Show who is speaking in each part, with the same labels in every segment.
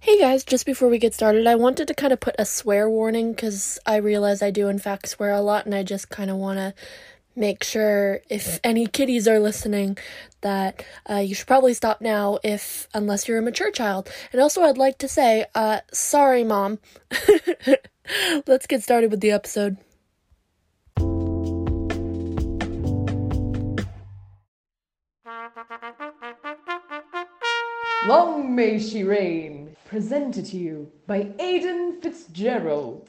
Speaker 1: Hey guys, just before we get started, I wanted to kind of put a swear warning because I realize I do, in fact, swear a lot, and I just kind of want to make sure if any kiddies are listening that uh, you should probably stop now if unless you're a mature child. And also i'd like to say uh, sorry mom. Let's get started with the episode
Speaker 2: Long may she reign, presented to you by Aidan Fitzgerald.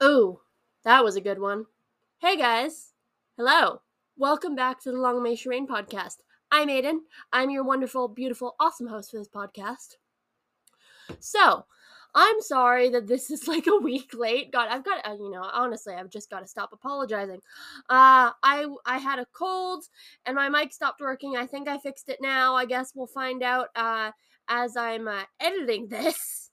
Speaker 1: Oh that was a good one. Hey guys. Hello. Welcome back to the long may reign podcast. I'm aiden. I'm your wonderful beautiful awesome host for this podcast. So i'm sorry that this is like a week late. God i've got uh, you know honestly i've just got to stop apologizing. Uh i i had a cold and my mic stopped working. I think i fixed it now. I guess we'll find out uh as i'm uh, editing this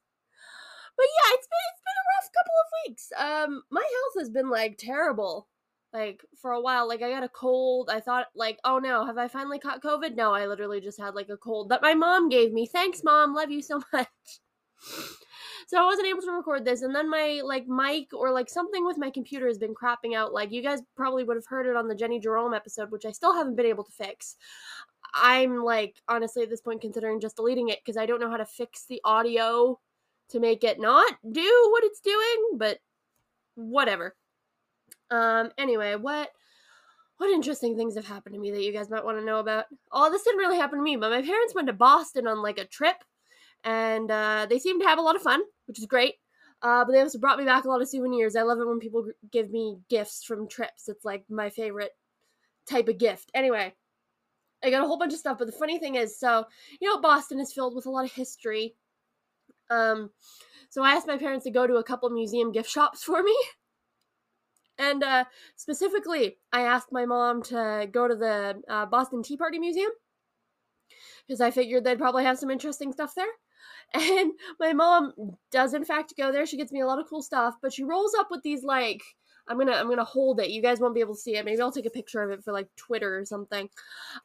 Speaker 1: but yeah it's been it's been a rough couple of weeks. Um my health has been like terrible like for a while. Like i got a cold. I thought like oh no have i finally caught covid? No i literally just had like a cold that my mom gave me. Thanks mom. Love you so much. So i wasn't able to record this. And then my like mic or like something with my computer has been crapping out. Like you guys probably would have heard it on the jenny jerome episode which i still haven't been able to fix. I'm like honestly at this point considering just deleting it because i don't know how to fix the audio to make it not do what it's doing, but whatever. Um anyway, what what interesting things have happened to me that you guys might want to know about? Oh, this didn't really happen to me, but my parents went to Boston on like a trip and uh, they seemed to have a lot of fun, which is great. Uh, but they also brought me back a lot of souvenirs. I love it when people give me gifts from trips. It's like my favorite type of gift. Anyway, I got a whole bunch of stuff, but the funny thing is, so you know, Boston is filled with a lot of history um, so I asked my parents to go to a couple museum gift shops for me. And uh, specifically, I asked my mom to go to the uh, Boston Tea Party Museum because I figured they'd probably have some interesting stuff there. And my mom does, in fact, go there. She gets me a lot of cool stuff, but she rolls up with these like I'm gonna I'm gonna hold it. You guys won't be able to see it. Maybe I'll take a picture of it for like Twitter or something.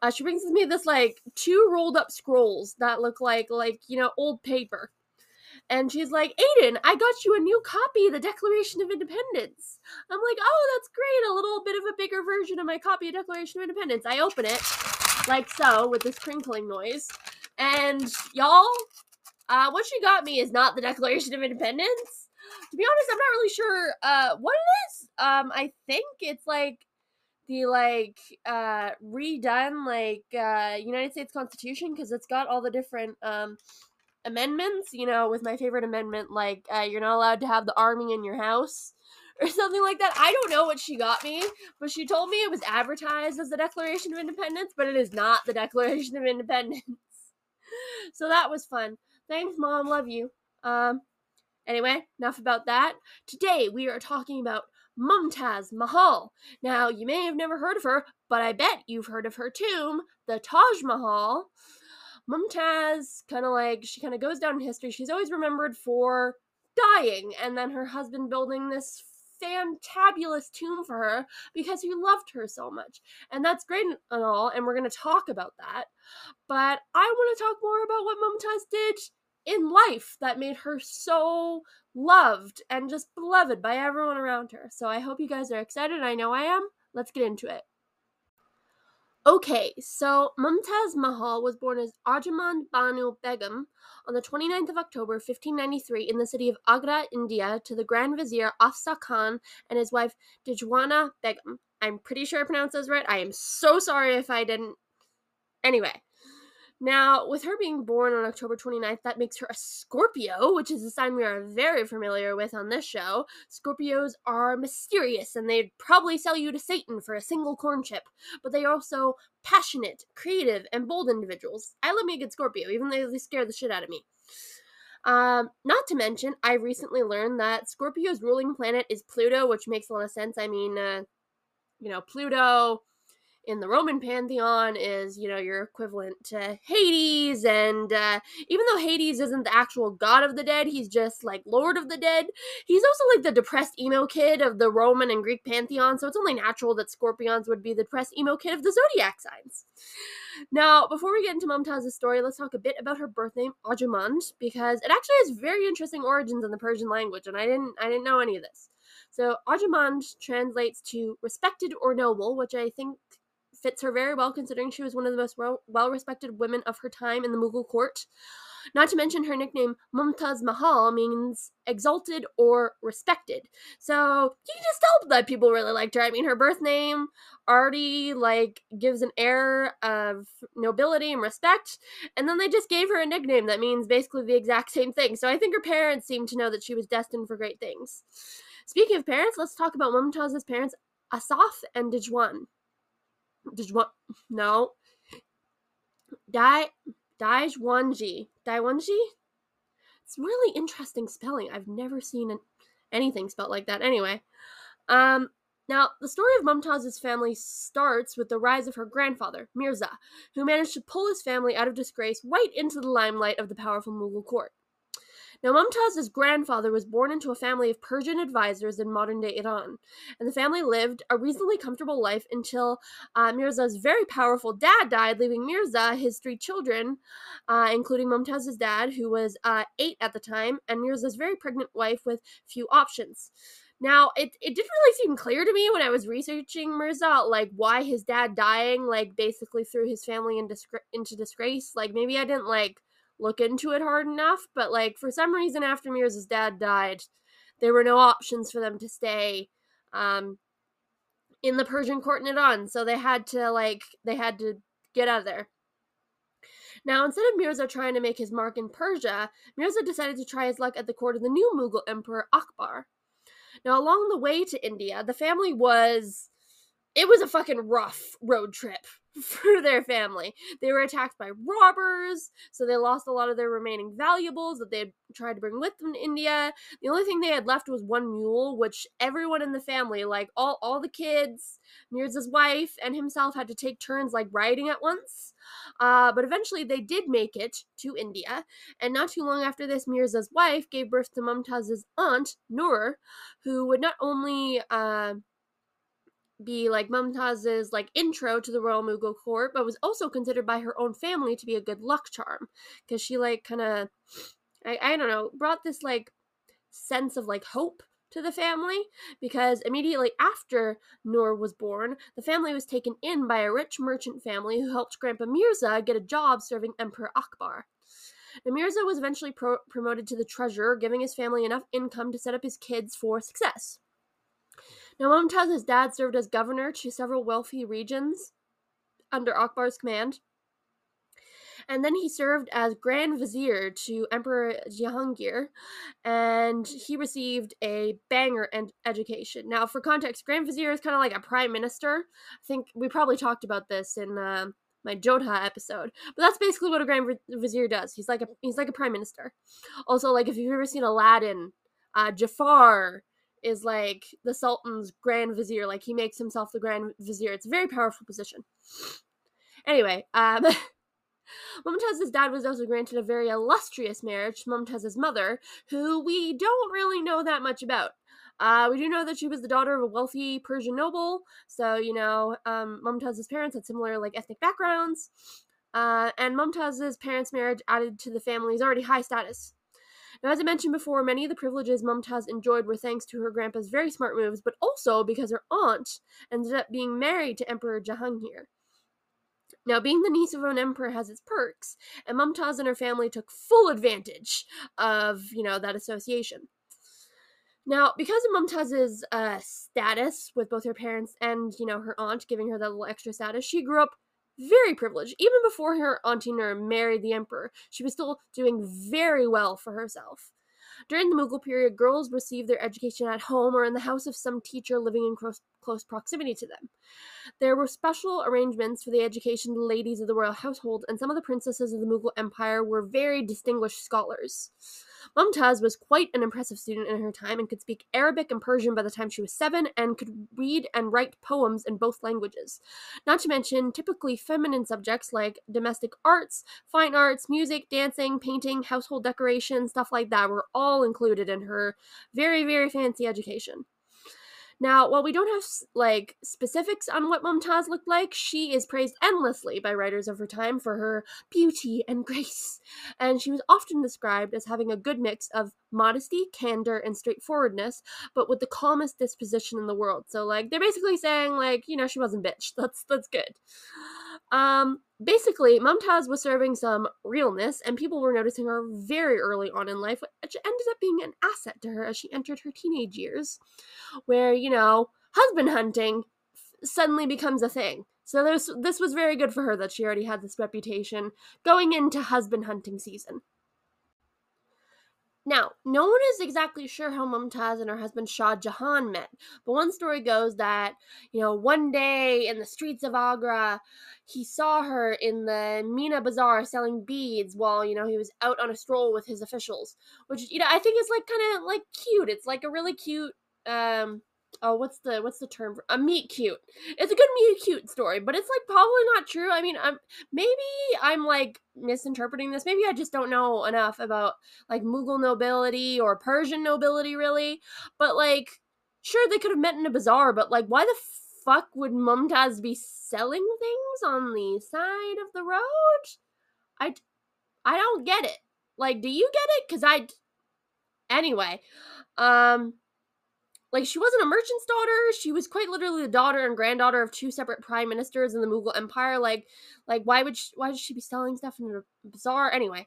Speaker 1: Uh, she brings me this like two rolled up scrolls that look like like you know old paper and she's like, Aiden, I got you a new copy of the Declaration of Independence. I'm like, oh, that's great. A little bit of a bigger version of my copy of Declaration of Independence. I open it, like so, with this crinkling noise. And y'all, uh, what she got me is not the Declaration of Independence. To be honest, I'm not really sure uh, what it is. Um, I think it's like the like uh redone like uh United States Constitution because it's got all the different um amendments, you know, with my favorite amendment, like uh, you're not allowed to have the army in your house or something like that. I don't know what she got me, but she told me it was advertised as the Declaration of Independence, but it is not the Declaration of Independence. so that was fun. Thanks, Mom. Love you. Um, anyway, enough about that. Today we are talking about Mumtaz Mahal. Now, you may have never heard of her, but I bet you've heard of her tomb, the Taj Mahal. Mumtaz kind of like she kind of goes down in history. She's always remembered for dying and then her husband building this fantabulous tomb for her because he loved her so much. And that's great and all, and we're going to talk about that. But I want to talk more about what Mumtaz did in life that made her so loved and just beloved by everyone around her. So I hope you guys are excited. I know I am. Let's get into it. Okay, so Mumtaz Mahal was born as Arjamand Banu Begum on the 29th of October 1593 in the city of Agra, India, to the Grand Vizier Asaf Khan and his wife Dijwana Begum. I'm pretty sure I pronounced those right. I am so sorry if I didn't. Anyway, Now, with her being born on October 29th, that makes her a Scorpio, which is a sign we are very familiar with on this show. Scorpios are mysterious and they'd probably sell you to Satan for a single corn chip, but they are also passionate, creative, and bold individuals. I love me a good Scorpio, even though they scare the shit out of me. Um, not to mention, I recently learned that Scorpio's ruling planet is Pluto, which makes a lot of sense. I mean, uh, you know, Pluto in the Roman pantheon is, you know, your equivalent to Hades. And uh, even though Hades isn't the actual god of the dead, he's just like Lord of the dead. He's also like the depressed emo kid of the Roman and Greek pantheon. So it's only natural that Scorpions would be the depressed emo kid of the zodiac signs. Now, before we get into Mumtaz's story, let's talk a bit about her birth name, Ajamand, because it actually has very interesting origins in the Persian language, and I didn't I didn't know any of this. So Ajamand translates to respected or noble, which I think fits her very well considering she was one of the most well respected women of her time in the Mughal court. Not to mention her nickname Mumtaz Mahal means exalted or respected. So you can just tell that people really liked her. I mean, her birth name already like gives an air of nobility and respect, and then they just gave her a nickname that means basically the exact same thing. So I think her parents seemed to know that she was destined for great things. Speaking of parents, let's talk about Mumtaz's parents, Asaf and Dijwan. Dijwan, no. Dai, Daijwanji. Daiwanji? It's really interesting spelling. I've never seen an, anything spelled like that. Anyway, um, now the story of Mumtaz's family starts with the rise of her grandfather, Mirza, who managed to pull his family out of disgrace right into the limelight of the powerful Mughal court. Now, Mumtaz's grandfather was born into a family of Persian advisors in modern day Iran, and the family lived a reasonably comfortable life until uh, Mirza's very powerful dad died, leaving Mirza his three children, uh, including Mumtaz's dad, who was uh, eight at the time, and Mirza's very pregnant wife with few options. Now, it, it didn't really seem clear to me when I was researching Mirza, like why his dad dying, like basically threw his family in into disgrace. Like maybe I didn't like look into it hard enough, but like for some reason after Mirza's dad died, there were no options for them to stay um in the Persian court in Iran, so they had to like they had to get out of there. Now, instead of Mirza trying to make his mark in Persia, Mirza decided to try his luck at the court of the new Mughal emperor Akbar. Now, along the way to India, the family was it was a fucking rough road trip for their family. They were attacked by robbers, so they lost a lot of their remaining valuables that they had tried to bring with them to India. The only thing they had left was one mule, which everyone in the family, like all, all the kids, Mirza's wife, and himself had to take turns like riding at once. Uh, but eventually they did make it to India, and not too long after this, Mirza's wife gave birth to Mumtaz's aunt, Nur, who would not only uh, be like Mumtaz's like intro to the royal Mughal court, but was also considered by her own family to be a good luck charm because she like kind of I, I don't know brought this like sense of like hope to the family because immediately after Nur was born, the family was taken in by a rich merchant family who helped Grandpa Mirza get a job serving Emperor Akbar. Mirza was eventually pro- promoted to the treasurer, giving his family enough income to set up his kids for success. Now, Mumtaz's dad served as governor to several wealthy regions under Akbar's command. And then he served as Grand Vizier to Emperor Jahangir, and he received a banger education. Now, for context, Grand Vizier is kind of like a prime minister. I think we probably talked about this in uh, my Jodha episode, but that's basically what a Grand Vizier does. He's like a he's like a prime minister. Also, like if you've ever seen Aladdin, uh, Jafar is like the Sultan's Grand Vizier. Like he makes himself the Grand Vizier. It's a very powerful position. Anyway, um, Mumtaz's dad was also granted a very illustrious marriage to Mumtaz's mother, who we don't really know that much about. Uh, we do know that she was the daughter of a wealthy Persian noble, so you know, um, Mumtaz's parents had similar like ethnic backgrounds, uh, and Mumtaz's parents' marriage added to the family's already high status. Now, as I mentioned before, many of the privileges Mumtaz enjoyed were thanks to her grandpa's very smart moves, but also because her aunt ended up being married to Emperor Jahangir. Now, being the niece of an emperor has its perks, and Mumtaz and her family took full advantage of, you know, that association. Now, because of Mumtaz's uh, status with both her parents and, you know, her aunt giving her that little extra status, she grew up very privileged. Even before her Auntie Nur married the emperor, she was still doing very well for herself. During the Mughal period, girls received their education at home or in the house of some teacher living in close, close proximity to them. There were special arrangements for the education of the ladies of the royal household, and some of the princesses of the Mughal Empire were very distinguished scholars. Mumtaz was quite an impressive student in her time and could speak Arabic and Persian by the time she was seven and could read and write poems in both languages. Not to mention typically feminine subjects like domestic arts, fine arts, music, dancing, painting, household decoration, stuff like that were all included in her very, very fancy education. Now, while we don't have like specifics on what Mumtaz looked like, she is praised endlessly by writers of her time for her beauty and grace, and she was often described as having a good mix of modesty, candor, and straightforwardness, but with the calmest disposition in the world. So, like, they're basically saying, like, you know, she wasn't bitch. That's that's good. Um, basically, Mumtaz was serving some realness, and people were noticing her very early on in life, which ended up being an asset to her as she entered her teenage years, where, you know, husband hunting suddenly becomes a thing. So this this was very good for her that she already had this reputation going into husband hunting season. Now, no one is exactly sure how Mumtaz and her husband Shah Jahan met, but one story goes that, you know, one day in the streets of Agra, he saw her in the Mina Bazaar selling beads while, you know, he was out on a stroll with his officials, which, you know, I think is like kind of like cute. It's like a really cute um oh what's the what's the term for a meet cute. It's a good meet cute story but it's like probably not true. I mean i'm maybe i'm like misinterpreting this. Maybe i just don't know enough about like mughal nobility or persian nobility really. But like sure they could have met in a bazaar but like why the fuck would mumtaz be selling things on the side of the road? I i don't get it. Like do you get it? Because i anyway um like she wasn't a merchant's daughter. She was quite literally the daughter and granddaughter of two separate prime ministers in the mughal empire. Like like why would she, why would she be selling stuff in a bazaar? Anyway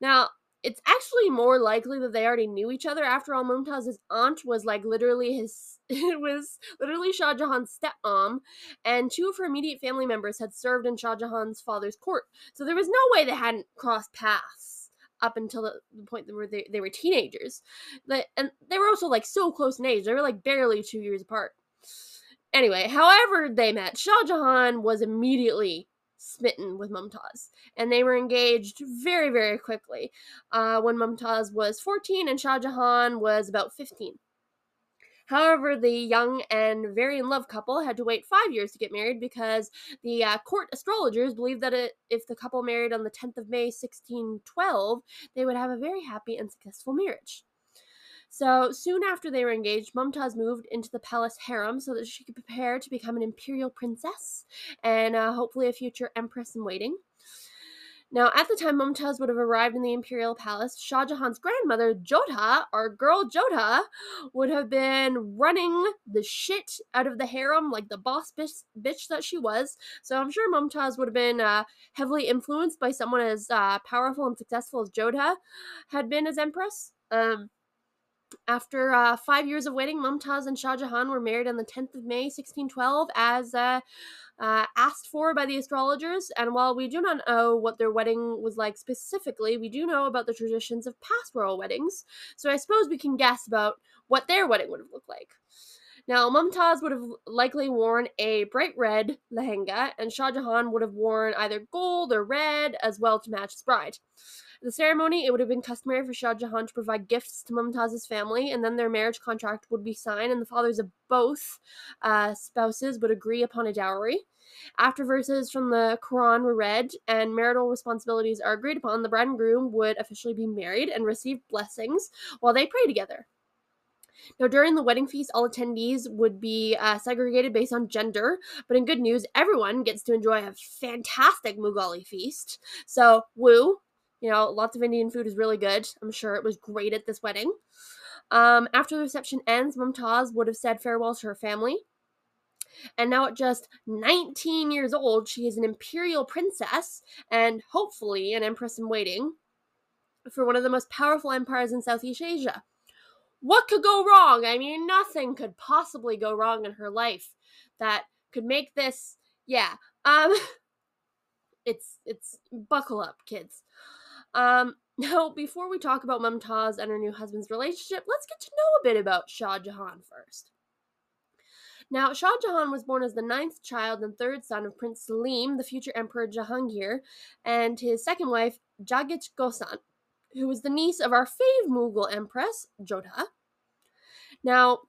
Speaker 1: now it's actually more likely that they already knew each other. After all mumtaz's aunt was like literally his it was literally shah jahan's stepmom and two of her immediate family members had served in shah jahan's father's court. So there was no way they hadn't crossed paths up until the, the point where they, they were teenagers. But, and they were also like so close in age. They were like barely two years apart. Anyway, however they met, Shah Jahan was immediately smitten with Mumtaz, and they were engaged very, very quickly. Uh, when Mumtaz was 14 and Shah Jahan was about 15. However, the young and very in love couple had to wait five years to get married because the uh, court astrologers believed that it, if the couple married on the 10th of May 1612, they would have a very happy and successful marriage. So soon after they were engaged, Mumtaz moved into the palace harem so that she could prepare to become an imperial princess and uh, hopefully a future empress in waiting. Now, at the time Mumtaz would have arrived in the imperial palace, Shah Jahan's grandmother, Jodha, our girl Jodha, would have been running the shit out of the harem like the boss bitch, bitch that she was. So I'm sure Mumtaz would have been uh, heavily influenced by someone as uh, powerful and successful as Jodha had been as empress. Um, after uh, five years of waiting, Mumtaz and Shah Jahan were married on the 10th of May, 1612, as uh, uh, asked for by the astrologers. And while we do not know what their wedding was like specifically, we do know about the traditions of past royal weddings. So I suppose we can guess about what their wedding would have looked like. Now, Mumtaz would have likely worn a bright red lehenga, and Shah Jahan would have worn either gold or red as well to match his bride the ceremony, it would have been customary for Shah Jahan to provide gifts to Mumtaz's family, and then their marriage contract would be signed, and the fathers of both uh, spouses would agree upon a dowry. After verses from the Quran were read and marital responsibilities are agreed upon, the bride and groom would officially be married and receive blessings while they pray together. Now, during the wedding feast, all attendees would be uh, segregated based on gender, but in good news, everyone gets to enjoy a fantastic Mughali feast. So, woo, you know, lots of Indian food is really good. I'm sure it was great at this wedding. Um, after the reception ends, Mumtaz would have said farewell to her family. And now, at just 19 years old, she is an imperial princess and hopefully an empress in waiting for one of the most powerful empires in Southeast Asia. What could go wrong? I mean, nothing could possibly go wrong in her life that could make this, yeah. Um, it's it's buckle up, kids. Um, now, before we talk about Mumtaz and her new husband's relationship, let's get to know a bit about Shah Jahan first. Now, Shah Jahan was born as the ninth child and third son of Prince Salim, the future Emperor Jahangir, and his second wife, Jagit Gosan, who was the niece of our fave Mughal empress, Jodha. Now,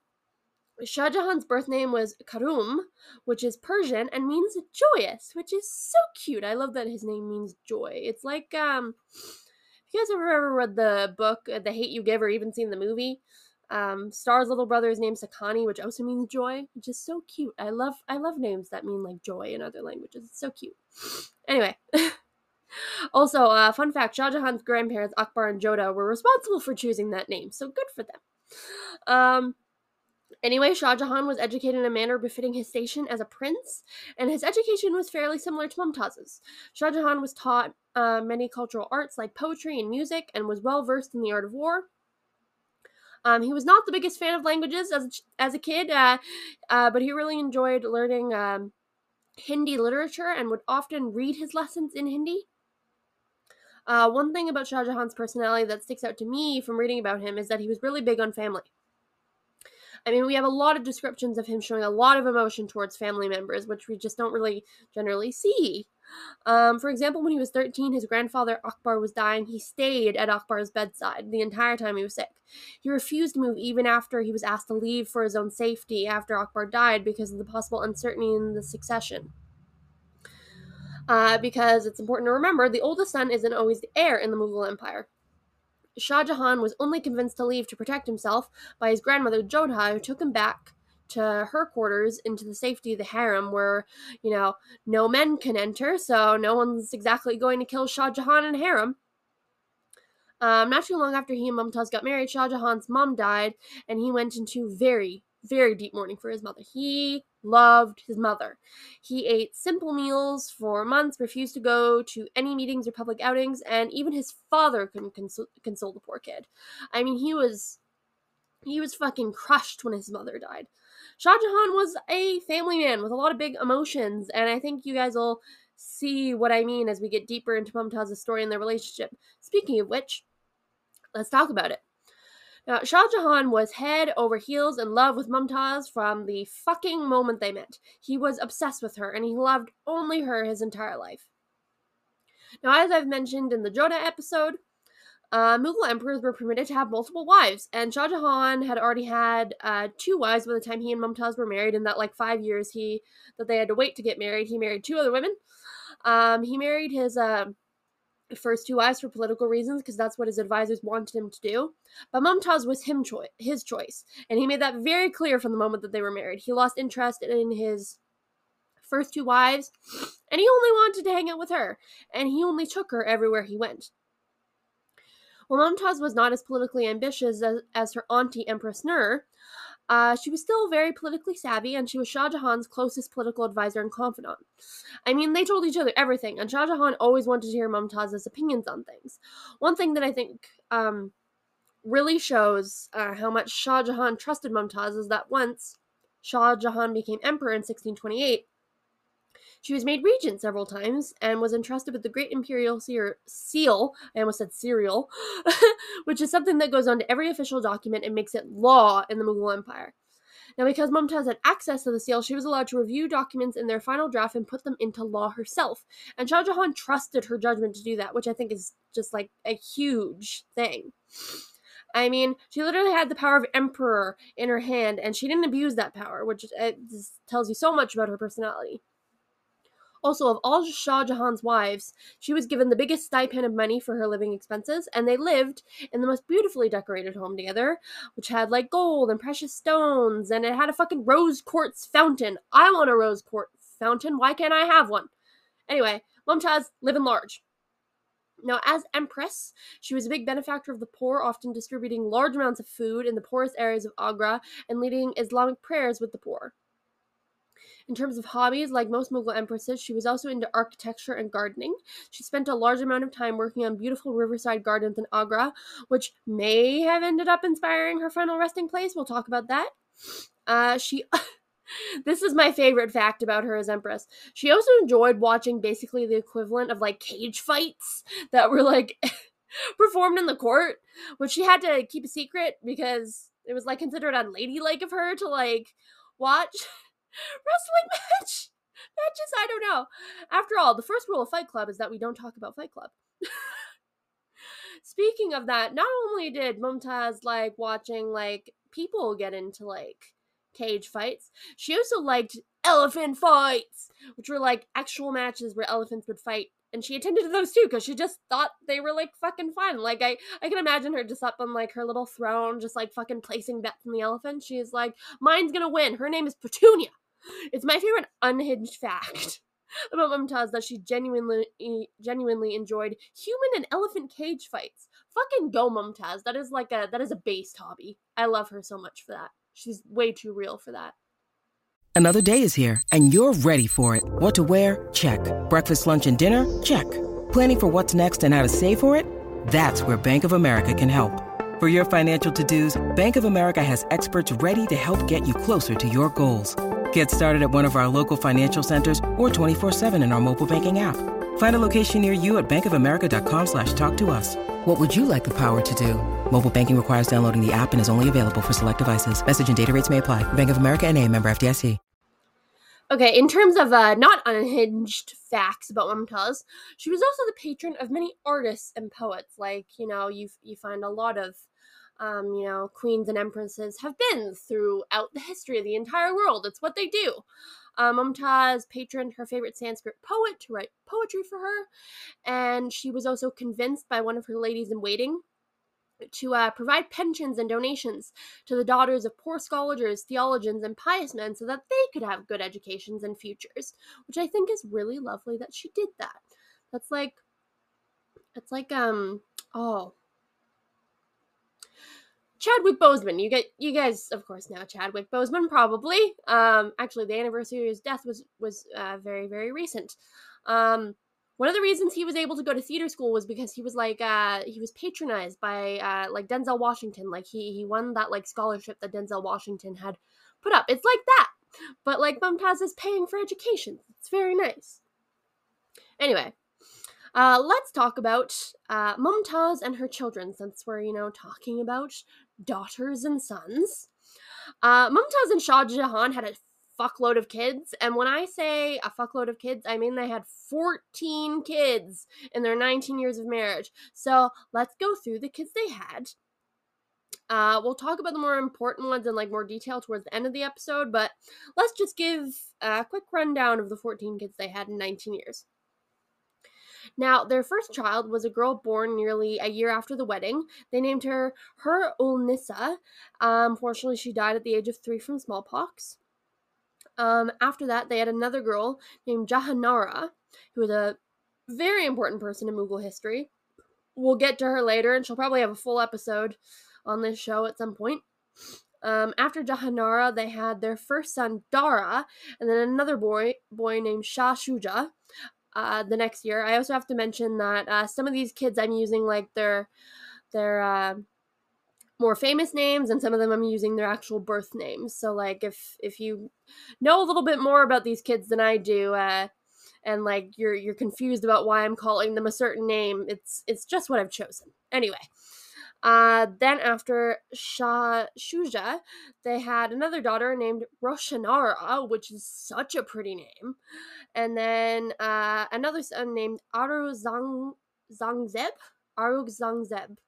Speaker 1: Shah Jahan's birth name was Khurram, which is Persian and means joyous, which is so cute. I love that his name means joy. It's like um if you guys ever ever read the book uh, The Hate You Give or even seen the movie, um Starr's little brother is named Sekani, which also means joy, which is so cute. I love I love names that mean like joy in other languages. It's so cute. Anyway, also, uh, fun fact Shah Jahan's grandparents, Akbar and Jodha, were responsible for choosing that name, so good for them. Um, Anyway, Shah Jahan was educated in a manner befitting his station as a prince, and his education was fairly similar to Mumtaz's. Shah Jahan was taught uh, many cultural arts like poetry and music, and was well versed in the art of war. Um, he was not the biggest fan of languages as a, as a kid, uh, uh, but he really enjoyed learning um, Hindi literature and would often read his lessons in Hindi. Uh, one thing about Shah Jahan's personality that sticks out to me from reading about him is that he was really big on family. I mean, we have a lot of descriptions of him showing a lot of emotion towards family members, which we just don't really generally see. Um, for example, when he was 13, his grandfather Akbar was dying. He stayed at Akbar's bedside the entire time he was sick. He refused to move even after he was asked to leave for his own safety after Akbar died because of the possible uncertainty in the succession. Uh, because it's important to remember the oldest son isn't always the heir in the Mughal Empire. Shah Jahan was only convinced to leave to protect himself by his grandmother Jodha, who took him back to her quarters into the safety of the harem where, you know, no men can enter, so no one's exactly going to kill Shah Jahan in harem. Um, not too long after he and Mumtaz got married, Shah Jahan's mom died, and he went into very, very deep mourning for his mother. He loved his mother. He ate simple meals for months, refused to go to any meetings or public outings, and even his father couldn't console, console the poor kid. I mean, he was he was fucking crushed when his mother died. Shah Jahan was a family man with a lot of big emotions, and I think you guys will see what I mean as we get deeper into Mumtaz's story and their relationship. Speaking of which, let's talk about it. Now, Shah Jahan was head over heels in love with Mumtaz from the fucking moment they met. He was obsessed with her, and he loved only her his entire life. Now, as I've mentioned in the Jodha episode, uh, Mughal emperors were permitted to have multiple wives, and Shah Jahan had already had uh, two wives by the time he and Mumtaz were married. In that like five years he that they had to wait to get married, he married two other women. Um, he married his uh, first two wives for political reasons because that's what his advisors wanted him to do. But Mumtaz was him choi- his choice, and he made that very clear from the moment that they were married. He lost interest in his first two wives, and he only wanted to hang out with her, and he only took her everywhere he went. While Mumtaz was not as politically ambitious as, as her auntie Empress Nur, uh, she was still very politically savvy, and she was Shah Jahan's closest political advisor and confidant. I mean, they told each other everything, and Shah Jahan always wanted to hear Mumtaz's opinions on things. One thing that I think um, really shows uh, how much Shah Jahan trusted Mumtaz is that once Shah Jahan became emperor in 1628, she was made regent several times and was entrusted with the Great Imperial Seal. I almost said serial, which is something that goes on to every official document and makes it law in the Mughal Empire. Now, because Mumtaz had access to the seal, she was allowed to review documents in their final draft and put them into law herself. And Shah Jahan trusted her judgment to do that, which I think is just like a huge thing. I mean, she literally had the power of emperor in her hand, and she didn't abuse that power, which uh, tells you so much about her personality. Also, of all Shah Jahan's wives, she was given the biggest stipend of money for her living expenses, and they lived in the most beautifully decorated home together, which had like gold and precious stones, and it had a fucking rose quartz fountain. I want a rose quartz fountain. Why can't I have one? Anyway, Mumtaz living large. Now, as Empress, she was a big benefactor of the poor, often distributing large amounts of food in the poorest areas of Agra and leading Islamic prayers with the poor. In terms of hobbies, like most Mughal empresses, she was also into architecture and gardening. She spent a large amount of time working on beautiful riverside gardens in Agra, which may have ended up inspiring her final resting place. We'll talk about that. Uh, she this is my favorite fact about her as Empress. She also enjoyed watching basically the equivalent of like cage fights that were like performed in the court, which she had to keep a secret because it was like considered unladylike of her to like watch wrestling match matches. I don't know. After all, the first rule of Fight Club is that we don't talk about Fight Club. Speaking of that, not only did Mumtaz like watching like people get into like cage fights, she also liked elephant fights, which were like actual matches where elephants would fight. And she attended to those too because she just thought they were like fucking fun. Like I, I can imagine her just up on like her little throne, just like fucking placing bets on the elephant. She's like, "Mine's gonna win." Her name is Petunia. It's my favorite unhinged fact about Mumtaz that she genuinely genuinely enjoyed human and elephant cage fights. Fucking go Mumtaz. That is like a that is a based hobby. I love her so much for that. She's way too real for that.
Speaker 3: Another day is here and you're ready for it. What to wear? Check. Breakfast, lunch and dinner? Check. Planning for what's next and how to save for it? That's where Bank of America can help. For your financial to-dos, Bank of America has experts ready to help get you closer to your goals. Get started at one of our local financial centers or 24-7 in our mobile banking app. Find a location near you at bankofamerica.com slash talk to us. What would you like the power to do? Mobile banking requires downloading the app and is only available for select devices. Message and data rates may apply. Bank of America and a member FDIC.
Speaker 1: Okay, in terms of uh, not unhinged facts about Mumtaz, she was also the patron of many artists and poets. Like, you know, you you find a lot of um, you know, queens and empresses have been throughout the history of the entire world. It's what they do. Um, Mumtaz patroned her favorite Sanskrit poet to write poetry for her, and she was also convinced by one of her ladies in waiting to uh, provide pensions and donations to the daughters of poor scholars, theologians, and pious men so that they could have good educations and futures, which I think is really lovely that she did that. That's like, it's like, um, oh, Chadwick Boseman. You get you guys, of course, now Chadwick Boseman probably. Um, actually, the anniversary of his death was was uh, very very recent. Um, one of the reasons he was able to go to theater school was because he was like uh, he was patronized by uh, like Denzel Washington. Like he he won that like scholarship that Denzel Washington had put up. It's like that, but like Mumtaz is paying for education. It's very nice. Anyway, uh, let's talk about uh, Mumtaz and her children, since we're, you know, talking about daughters and sons. Uh, Mumtaz and Shah Jahan had a fuckload of kids, and when I say a fuckload of kids, I mean they had 14 kids in their 19 years of marriage. So let's go through the kids they had. Uh, we'll talk about the more important ones in like more detail towards the end of the episode, but let's just give a quick rundown of the 14 kids they had in 19 years. Now, their first child was a girl born nearly a year after the wedding. They named her Hur ul Nisa. Um, unfortunately, she died at the age of three from smallpox. Um, after that, they had another girl named Jahanara, who was a very important person in Mughal history. We'll get to her later, and she'll probably have a full episode on this show at some point. Um, after Jahanara, they had their first son Dara, and then another boy boy named Shah Shuja uh, the next year. I also have to mention that uh, some of these kids I'm using like their their uh, more famous names, and some of them I'm using their actual birth names. So like if if you know a little bit more about these kids than I do, uh, and like you're you're confused about why I'm calling them a certain name, it's it's just what I've chosen. Anyway. Uh, then after Shah Shuja, they had another daughter named Roshanara, which is such a pretty name. And then uh, another son named Aruzang Zangzeb.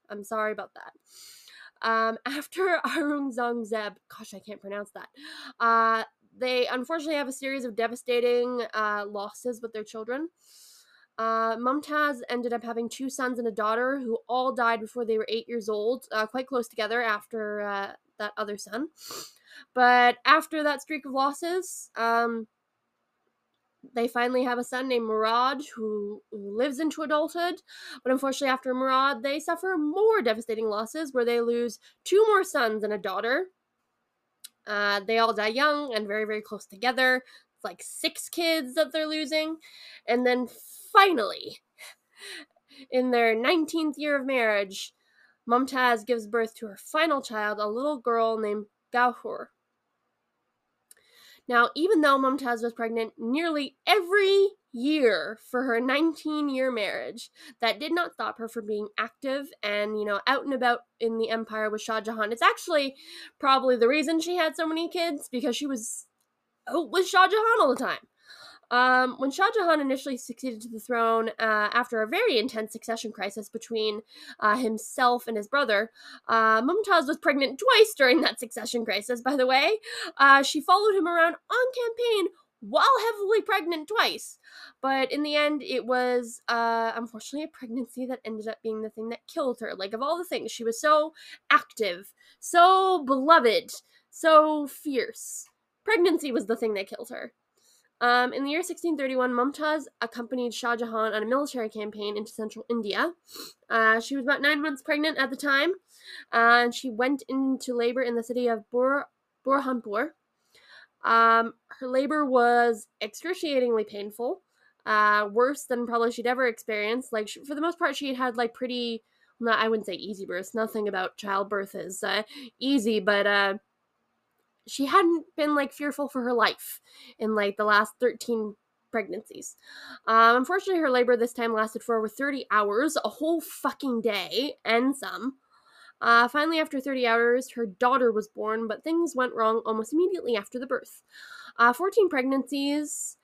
Speaker 1: I'm sorry about that. Um, after Arungzangzeb, gosh, I can't pronounce that. Uh, they unfortunately have a series of devastating uh, losses with their children. Uh, Mumtaz ended up having two sons and a daughter who all died before they were eight years old, uh, quite close together after uh, that other son. But after that streak of losses, um, they finally have a son named Murad who, lives into adulthood. But unfortunately, after Murad, they suffer more devastating losses where they lose two more sons and a daughter. Uh, they all die young and very, very close together. Like six kids that they're losing. And then finally, in their 19th year of marriage, Mumtaz gives birth to her final child, a little girl named Gauhar. Now, even though Mumtaz was pregnant nearly every year for her 19 year marriage, that did not stop her from being active and, you know, out and about in the empire with Shah Jahan. It's actually probably the reason she had so many kids because she was with Shah Jahan all the time. Um, when Shah Jahan initially succeeded to the throne uh, after a very intense succession crisis between uh, himself and his brother, uh, Mumtaz was pregnant twice during that succession crisis, by the way. Uh, she followed him around on campaign while heavily pregnant twice. But in the end, it was uh, unfortunately a pregnancy that ended up being the thing that killed her. Like, of all the things, she was so active, so beloved, so fierce. Pregnancy was the thing that killed her. Um, in the year 1631, Mumtaz accompanied Shah Jahan on a military campaign into central India. Uh, she was about nine months pregnant at the time, uh, and she went into labor in the city of Bur- Burhanpur. Um, her labor was excruciatingly painful, uh, worse than probably she'd ever experienced. Like, she, for the most part, she had like pretty, not, I wouldn't say easy births. Nothing about childbirth is uh, easy, but uh, she hadn't been like fearful for her life in like the last 13 pregnancies. Um, unfortunately, her labor this time lasted for over 30 hours, a whole fucking day, and some. Uh, finally, after 30 hours, her daughter was born, but things went wrong almost immediately after the birth. Uh, 14 pregnancies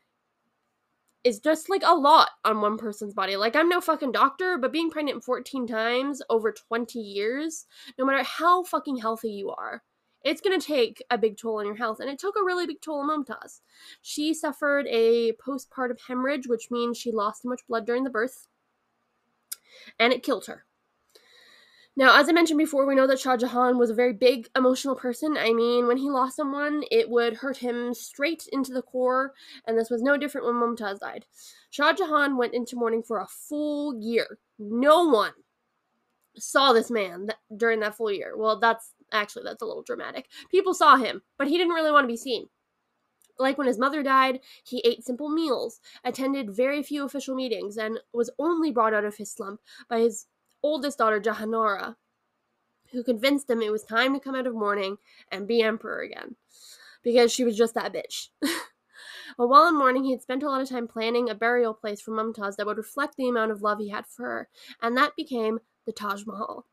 Speaker 1: is just like a lot on one person's body. Like, I'm no fucking doctor, but being pregnant 14 times over 20 years, no matter how fucking healthy you are, it's going to take a big toll on your health. And it took a really big toll on Mumtaz. She suffered a postpartum hemorrhage, which means she lost too much blood during the birth, and it killed her. Now, as I mentioned before, we know that Shah Jahan was a very big emotional person. I mean, when he lost someone, it would hurt him straight into the core, and this was no different when Mumtaz died. Shah Jahan went into mourning for a full year. No one saw this man th- during that full year. Well, that's actually that's a little dramatic. People saw him, but he didn't really want to be seen. Like when his mother died, he ate simple meals, attended very few official meetings, and was only brought out of his slump by his oldest daughter, Jahanara, who convinced him it was time to come out of mourning and be emperor again. Because she was just that bitch. But while in mourning, he had spent a lot of time planning a burial place for Mumtaz that would reflect the amount of love he had for her, and that became the Taj Mahal.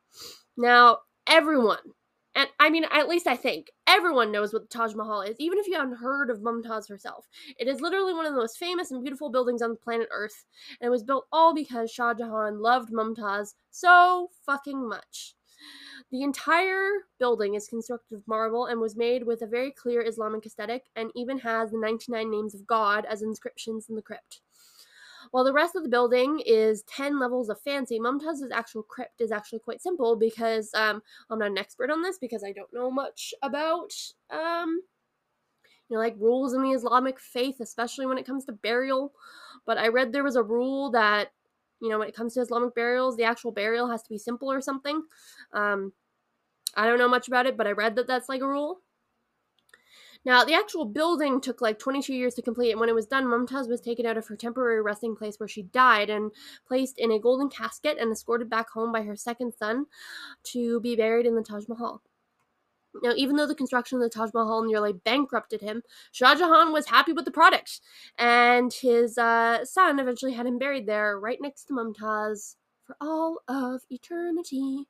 Speaker 1: Now, everyone, and I mean, at least I think, everyone knows what the Taj Mahal is, even if you haven't heard of Mumtaz herself. It is literally one of the most famous and beautiful buildings on the planet Earth, and it was built all because Shah Jahan loved Mumtaz so fucking much. The entire building is constructed of marble and was made with a very clear Islamic aesthetic and even has the 99 names of God as inscriptions in the crypt. While the rest of the building is 10 levels of fancy, Mumtaz's actual crypt is actually quite simple because um, I'm not an expert on this because I don't know much about um, you know, like rules in the Islamic faith, especially when it comes to burial. But I read there was a rule that, you know, when it comes to Islamic burials, the actual burial has to be simple or something. Um, I don't know much about it, but I read that that's like a rule. Now, the actual building took like 22 years to complete, and when it was done, Mumtaz was taken out of her temporary resting place where she died and placed in a golden casket and escorted back home by her second son to be buried in the Taj Mahal. Now, even though the construction of the Taj Mahal nearly bankrupted him, Shah Jahan was happy with the product, and his uh, son eventually had him buried there right next to Mumtaz for all of eternity.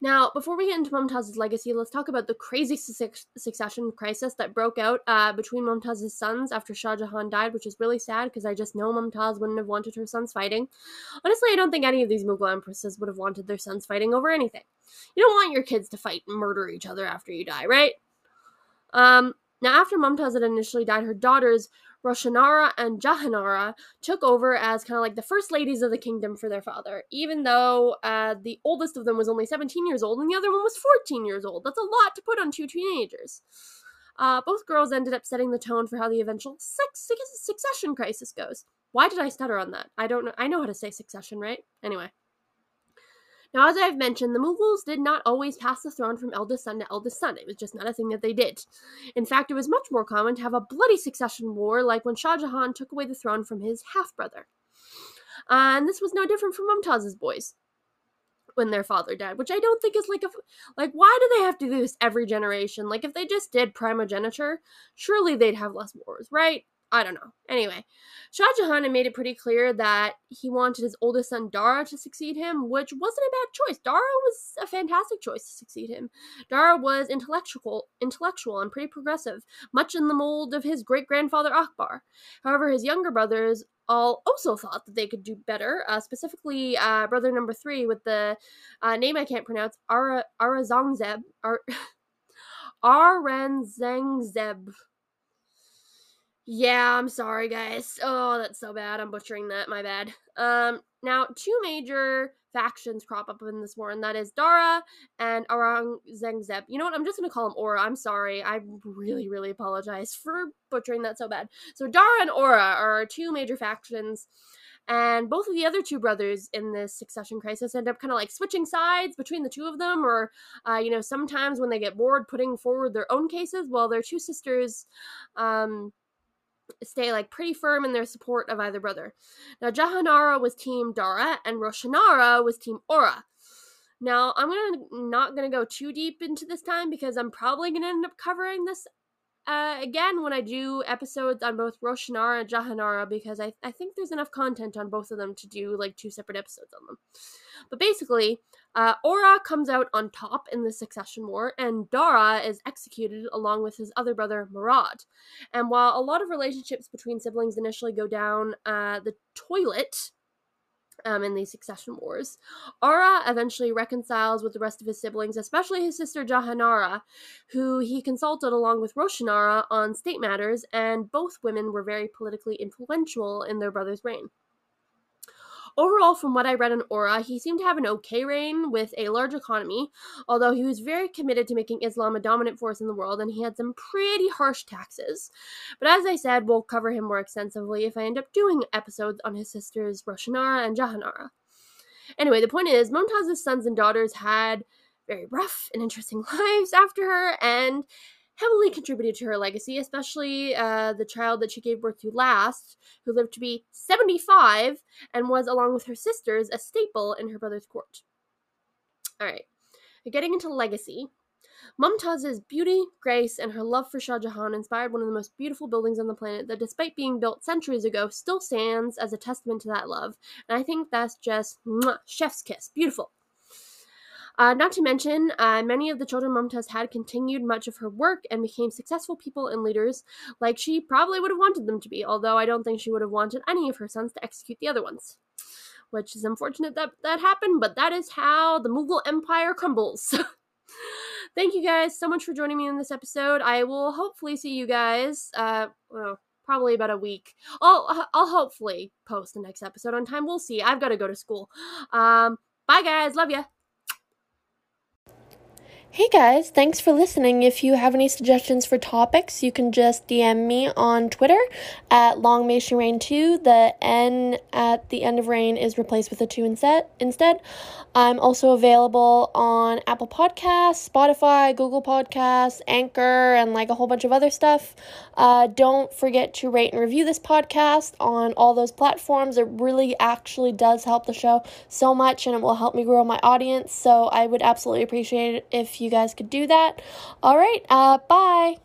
Speaker 1: Now, before we get into Mumtaz's legacy, let's talk about the crazy su- succession crisis that broke out uh, between Mumtaz's sons after Shah Jahan died, which is really sad because I just know Mumtaz wouldn't have wanted her sons fighting. Honestly, I don't think any of these Mughal empresses would have wanted their sons fighting over anything. You don't want your kids to fight and murder each other after you die, right? Um, now, after Mumtaz had initially died, her daughters Roshanara and Jahanara took over as kind of like the first ladies of the kingdom for their father, even though uh, the oldest of them was only 17 years old and the other one was 14 years old. That's a lot to put on two teenagers. Uh, both girls ended up setting the tone for how the eventual sex- succession crisis goes. Why did I stutter on that? I don't know. I know how to say succession, right? Anyway. Now, as I've mentioned, the Mughals did not always pass the throne from eldest son to eldest son. It was just not a thing that they did. In fact, it was much more common to have a bloody succession war, like when Shah Jahan took away the throne from his half brother. And this was no different from Mumtaz's boys. when their father died, which I don't think is like a like why do they have to do this every generation? Like if they just did primogeniture, surely they'd have less wars, right? I don't know. Anyway, Shah Jahan had made it pretty clear that he wanted his oldest son Dara to succeed him, which wasn't a bad choice. Dara was a fantastic choice to succeed him. Dara was intellectual, intellectual and pretty progressive, much in the mold of his great grandfather Akbar. However, his younger brothers all also thought that they could do better. Uh, specifically, uh, brother number three with the uh, name I can't pronounce, Ara Arazangzeb, Ar- Aranzangzeb. Yeah, I'm sorry, guys. Oh, that's so bad. I'm butchering that. My bad. Um, now two major factions crop up in this war, and that is Dara and Aurangzeb. You know what? I'm just gonna call him Aura. I'm sorry. I really, really apologize for butchering that so bad. So Dara and Aura are two major factions. And both of the other two brothers in this succession crisis end up kind of like switching sides between the two of them, or, uh, you know, sometimes when they get bored, putting forward their own cases while their two sisters um, stay like pretty firm in their support of either brother. Now Jahanara was team Dara and Roshanara was team Aura. Now I'm gonna not gonna go too deep into this time because I'm probably gonna end up covering this uh, again when I do episodes on both Roshanara and Jahanara because I, I think there's enough content on both of them to do like two separate episodes on them. But basically, uh, Aura comes out on top in the succession war, and Dara is executed along with his other brother Murad. And while a lot of relationships between siblings initially go down uh, the toilet um, in these succession wars, Aura eventually reconciles with the rest of his siblings, especially his sister Jahanara, who he consulted along with Roshanara on state matters, and both women were very politically influential in their brother's reign. Overall, from what I read on Aura, he seemed to have an okay reign with a large economy, although he was very committed to making Islam a dominant force in the world and he had some pretty harsh taxes. But as I said, we'll cover him more extensively if I end up doing episodes on his sisters Roshanara and Jahanara. Anyway, the point is, Mumtaz's sons and daughters had very rough and interesting lives after her, and heavily contributed to her legacy, especially uh, the child that she gave birth to last, who lived to be 75 and was, along with her sisters, a staple in her brother's court. All right, getting into legacy. Mumtaz's beauty, grace, and her love for Shah Jahan inspired one of the most beautiful buildings on the planet that, despite being built centuries ago, still stands as a testament to that love. And I think that's just mwah, chef's kiss. Beautiful. Uh, not to mention, uh, many of the children Mumtaz had continued much of her work and became successful people and leaders, like she probably would have wanted them to be, although I don't think she would have wanted any of her sons to execute the other ones. Which is unfortunate that that happened, but that is how the Mughal Empire crumbles. Thank you guys so much for joining me in this episode. I will hopefully see you guys, uh, well, probably about a week. I'll, I'll hopefully post the next episode on time. We'll see. I've got to go to school. Um, bye, guys. Love ya. Hey guys, thanks for listening. If you have any suggestions for topics, you can just DM me on Twitter at Long May She Rain 2. The N at the end of rain is replaced with a 2 instead. I'm also available on Apple Podcasts, Spotify, Google Podcasts, Anchor, and like a whole bunch of other stuff. Uh, don't forget to rate and review this podcast on all those platforms. It really actually does help the show so much and it will help me grow my audience. So I would absolutely appreciate it if you guys could do that. All right, uh, bye.